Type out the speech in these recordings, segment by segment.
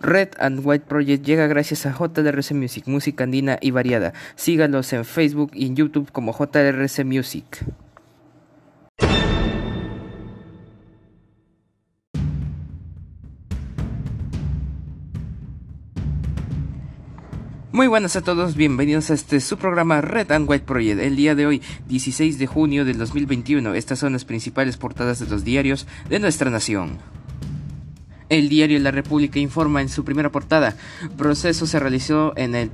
Red and White Project llega gracias a JRC Music, música andina y variada. Sígalos en Facebook y en YouTube como JRC Music. Muy buenas a todos, bienvenidos a este su programa Red and White Project. El día de hoy, 16 de junio del 2021, estas son las principales portadas de los diarios de nuestra nación. El diario La República informa en su primera portada, proceso se realizó en el,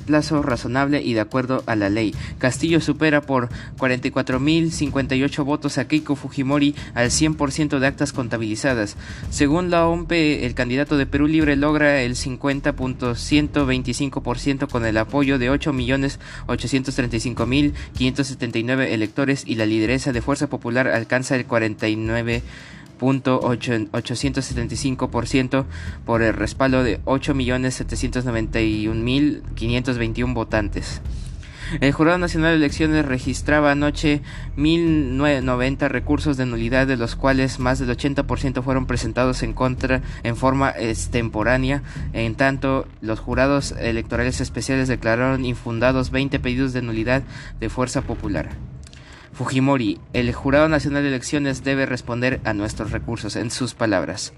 plazo razonable y de acuerdo a la ley. Castillo supera por 44.058 votos a Keiko Fujimori al 100% de actas contabilizadas. Según la OMPE, el candidato de Perú Libre logra el 50.125% con el apoyo de 8.835.579 electores y la lideresa de Fuerza Popular alcanza el 49 .875% por el respaldo de 8.791.521 votantes. El Jurado Nacional de Elecciones registraba anoche 1.090 recursos de nulidad, de los cuales más del 80% fueron presentados en contra en forma extemporánea. En tanto, los jurados electorales especiales declararon infundados 20 pedidos de nulidad de fuerza popular. Fujimori, el Jurado Nacional de Elecciones debe responder a nuestros recursos, en sus palabras.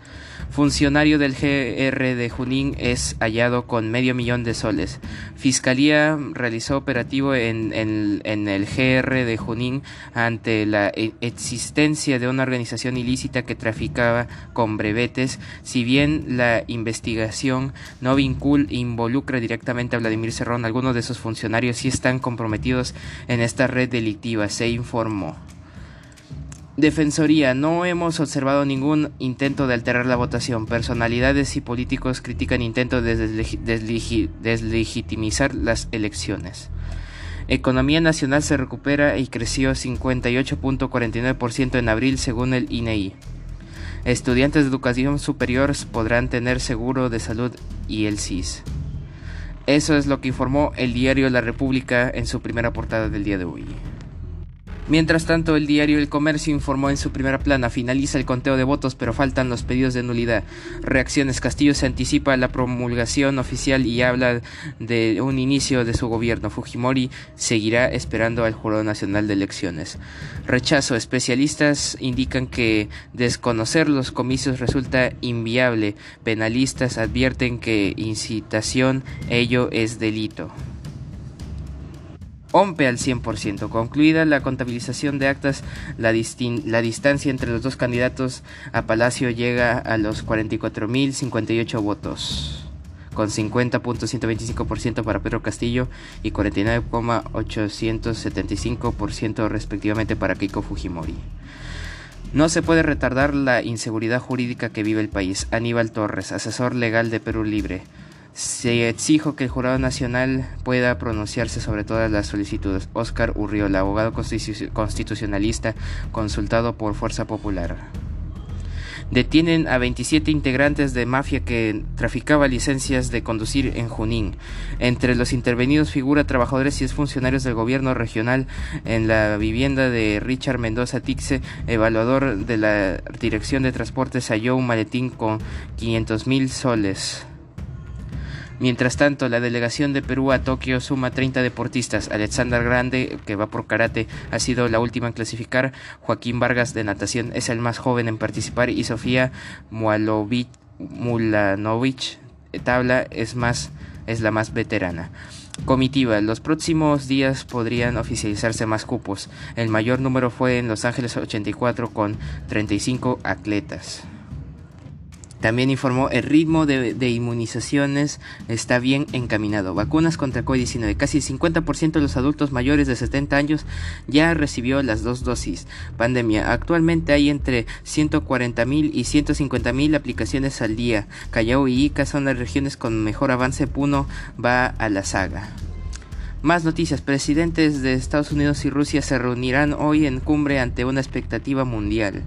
Funcionario del GR de Junín es hallado con medio millón de soles. Fiscalía realizó operativo en, el GR de Junín ante la e, existencia de una organización ilícita que traficaba con brevetes, si bien la investigación no vincula involucra directamente a Vladimir Cerrón, algunos de esos funcionarios sí están comprometidos en esta red delictiva, se informó. Defensoría, no hemos observado ningún intento de alterar la votación. Personalidades y políticos critican intentos de deslegitimizar las elecciones. Economía nacional se recupera y creció 58.49% en abril según el INEI. E Estudiantes de educación superior podrán tener seguro de salud y el CIS. Eso es lo que informó el diario La República en su primera portada del día de hoy. Mientras tanto, el diario El Comercio informó en su primera plana, finaliza el conteo de votos pero faltan los pedidos de nulidad. Reacciones Castillo se anticipa la promulgación oficial y habla de un inicio de su gobierno. Fujimori seguirá esperando al Jurado Nacional de Elecciones. Rechazo. Especialistas indican que desconocer los comicios resulta inviable. Penalistas advierten que incitación ello es delito. OMPE al 100%. Concluida la contabilización de actas, la, la, distancia entre los dos candidatos a Palacio llega a los 44.058 votos, con 50.125% para Pedro Castillo y 49.875% respectivamente para Keiko Fujimori. No se puede retardar la inseguridad jurídica que vive el país. Aníbal Torres, asesor legal de Perú Libre. Se exijo que el Jurado Nacional pueda pronunciarse sobre todas las solicitudes. Oscar Urriola, abogado constitucionalista, consultado por Fuerza Popular. Detienen a 27 integrantes de mafia que traficaba licencias de conducir en Junín. Entre los intervenidos figura trabajadores y exfuncionarios del gobierno regional en la vivienda de Richard Mendoza Tixe, evaluador de la Dirección de Transportes, halló un maletín con 500 mil soles. Mientras tanto, la delegación de Perú a Tokio suma 30 deportistas. Alexander Grande, que va por karate, ha sido la última en clasificar. Joaquín Vargas de natación es el más joven en participar y Sofía Mulanovic tabla es más es la más veterana. Comitiva. Los próximos días podrían oficializarse más cupos. El mayor número fue en Los Ángeles 84 con 35 atletas. También informó el ritmo de, inmunizaciones está bien encaminado. Vacunas contra COVID-19. Casi el 50% de los adultos mayores de 70 años ya recibió las dos dosis. Pandemia. Actualmente hay entre 140.000 y 150.000 aplicaciones al día. Callao y Ica son las regiones con mejor avance. Puno va a la saga. Más noticias. Presidentes de Estados Unidos y Rusia se reunirán hoy en cumbre ante una expectativa mundial.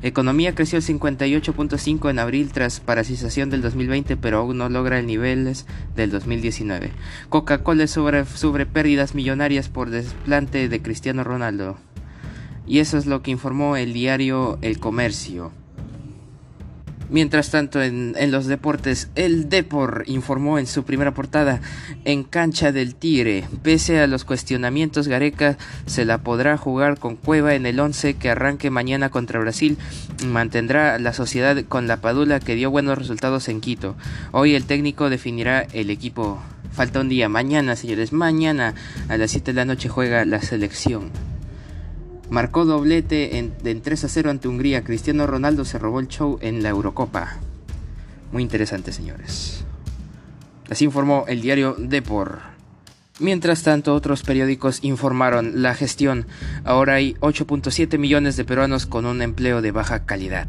Economía creció el 58.5 en abril tras paralización del 2020, pero aún no logra el niveles del 2019. Coca-Cola sobre, sobre pérdidas millonarias por desplante de Cristiano Ronaldo. Y eso es lo que informó el diario El Comercio. Mientras tanto, en, los deportes, el Depor informó en su primera portada en cancha del Tigre. Pese a los cuestionamientos, Gareca se la podrá jugar con Cueva en el 11 que arranque mañana contra Brasil. Mantendrá la sociedad con la Padula que dio buenos resultados en Quito. Hoy el técnico definirá el equipo. Falta un día. Mañana, señores, mañana a las 7 de la noche juega la selección. Marcó doblete en, 3 a 0 ante Hungría. Cristiano Ronaldo se robó el show en la Eurocopa. Muy interesante, señores. Así informó el diario Depor. Mientras tanto, otros periódicos informaron la gestión. Ahora hay 8.7 millones de peruanos con un empleo de baja calidad.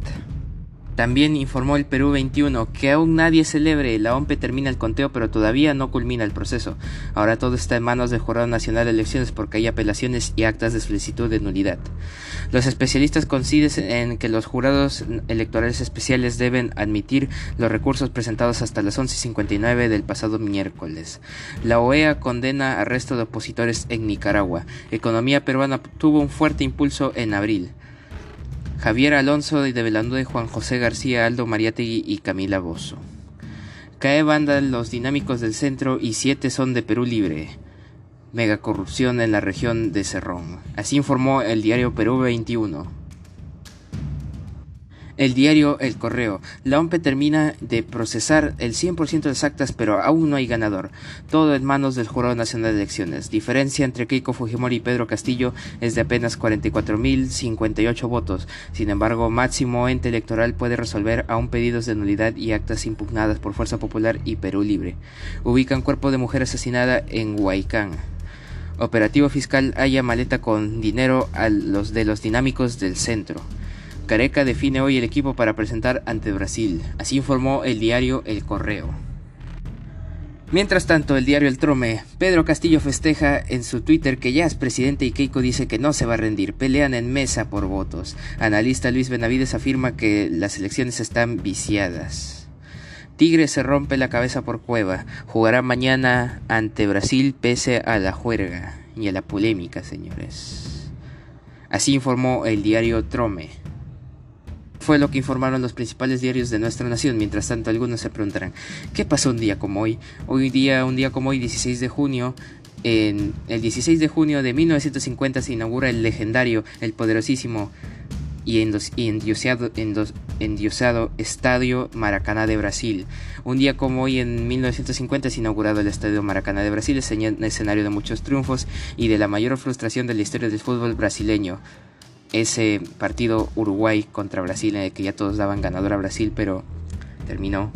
También informó el Perú 21 que aún nadie celebre, la OMPE termina el conteo pero todavía no culmina el proceso. Ahora todo está en manos del Jurado Nacional de Elecciones porque hay apelaciones y actas de solicitud de nulidad. Los especialistas coinciden en que los jurados electorales especiales deben admitir los recursos presentados hasta las 11.59 del pasado miércoles. La OEA condena arresto de opositores en Nicaragua. Economía peruana tuvo un fuerte impulso en abril. Javier Alonso de de Juan José García, Aldo Mariategui y Camila Bozo. Cae banda los dinámicos del centro y siete son de Perú Libre. Mega corrupción en la región de Cerrón. Así informó el diario Perú 21. El diario El Correo. La OMPE termina de procesar el 100% de las actas, pero aún no hay ganador. Todo en manos del Jurado Nacional de Elecciones. Diferencia entre Keiko Fujimori y Pedro Castillo es de apenas 44.058 votos. Sin embargo, máximo ente electoral puede resolver aún pedidos de nulidad y actas impugnadas por Fuerza Popular y Perú Libre. Ubican cuerpo de mujer asesinada en Huaycán. Operativo fiscal haya maleta con dinero a los de los dinámicos del centro. Careca define hoy el equipo para presentar ante Brasil, así informó el diario El Correo. Mientras tanto, el diario El Trome, Pedro Castillo festeja en su Twitter que ya es presidente y Keiko dice que no se va a rendir. Pelean en mesa por votos. Analista Luis Benavides afirma que las elecciones están viciadas. Tigre se rompe la cabeza por Cueva. Jugará mañana ante Brasil pese a la juerga y a la polémica, señores. Así informó el diario Trome fue lo que informaron los principales diarios de nuestra nación. Mientras tanto, algunos se preguntarán, ¿qué pasó un día como hoy? Hoy día, un día como hoy, 16 de junio, en el 16 de junio de 1950 se inaugura el legendario, el poderosísimo y, endiosado, endiosado Estadio Maracaná de Brasil. Un día como hoy, en 1950, es inaugurado el Estadio Maracaná de Brasil, escenario de muchos triunfos y de la mayor frustración de la historia del fútbol brasileño ese partido Uruguay contra Brasil en el que ya todos daban ganador a Brasil, pero terminó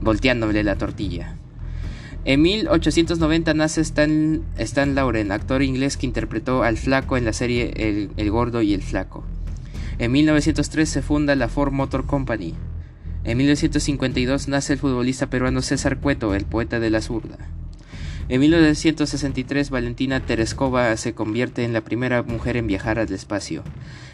volteándole la tortilla. En 1890 nace Stan, Stan Lauren, actor inglés que interpretó al flaco en la serie el, el, Gordo y el Flaco. En 1903 se funda la Ford Motor Company. En 1952 nace el futbolista peruano César Cueto, el poeta de la zurda. En 1963, Valentina Tereskova se convierte en la primera mujer en viajar al espacio.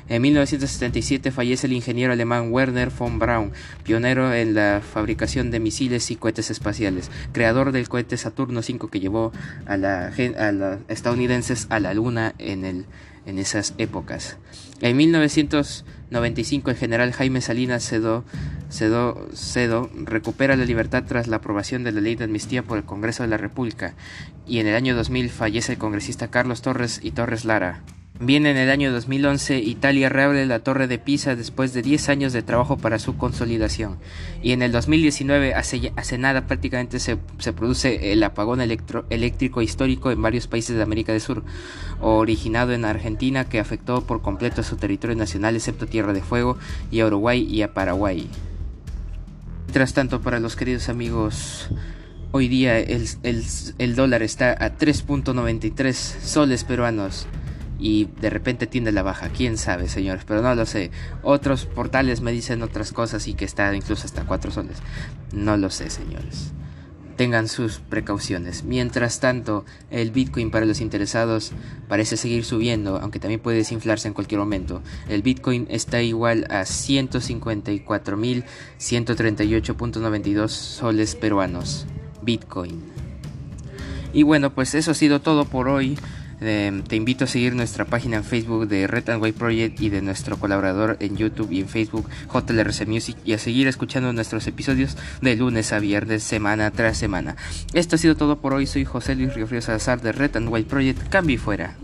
En 1977 fallece el ingeniero alemán Werner von Braun, pionero en la fabricación de misiles y cohetes espaciales, creador del cohete Saturno V que llevó a los estadounidenses a la Luna en, en esas épocas. En 1995 el general Jaime Salinas Cedo, Cedo recupera la libertad tras la aprobación de la ley de amnistía por el Congreso de la República y en el año 2000 fallece el congresista Carlos Torres y Torres Lara. Bien en el año 2011, Italia reabre la Torre de Pisa después de 10 años de trabajo para su consolidación. Y en el 2019, hace, nada prácticamente, se, produce el apagón eléctrico histórico en varios países de América del Sur, originado en Argentina, que afectó por completo a su territorio nacional, excepto Tierra de Fuego, y a Uruguay y a Paraguay. Mientras tanto, para los queridos amigos, hoy día el dólar está a 3.93 soles peruanos y de repente tiene la baja. Quién sabe, señores, pero no lo sé. Otros portales me dicen otras cosas y que está incluso hasta 4 soles. No lo sé, señores. Tengan sus precauciones. Mientras tanto, el Bitcoin para los interesados parece seguir subiendo, aunque también puede desinflarse en cualquier momento. El Bitcoin está igual a 154.138.92 soles peruanos. Bitcoin. Y bueno, pues eso ha sido todo por hoy. Em, te invito a seguir nuestra página en Facebook de Red and White Project y de nuestro colaborador en YouTube y en Facebook JLRC Music y a seguir escuchando nuestros episodios de lunes a viernes semana tras semana. Esto ha sido todo por hoy. Soy José Luis Río Salazar de Red and White Project. Cambio fuera.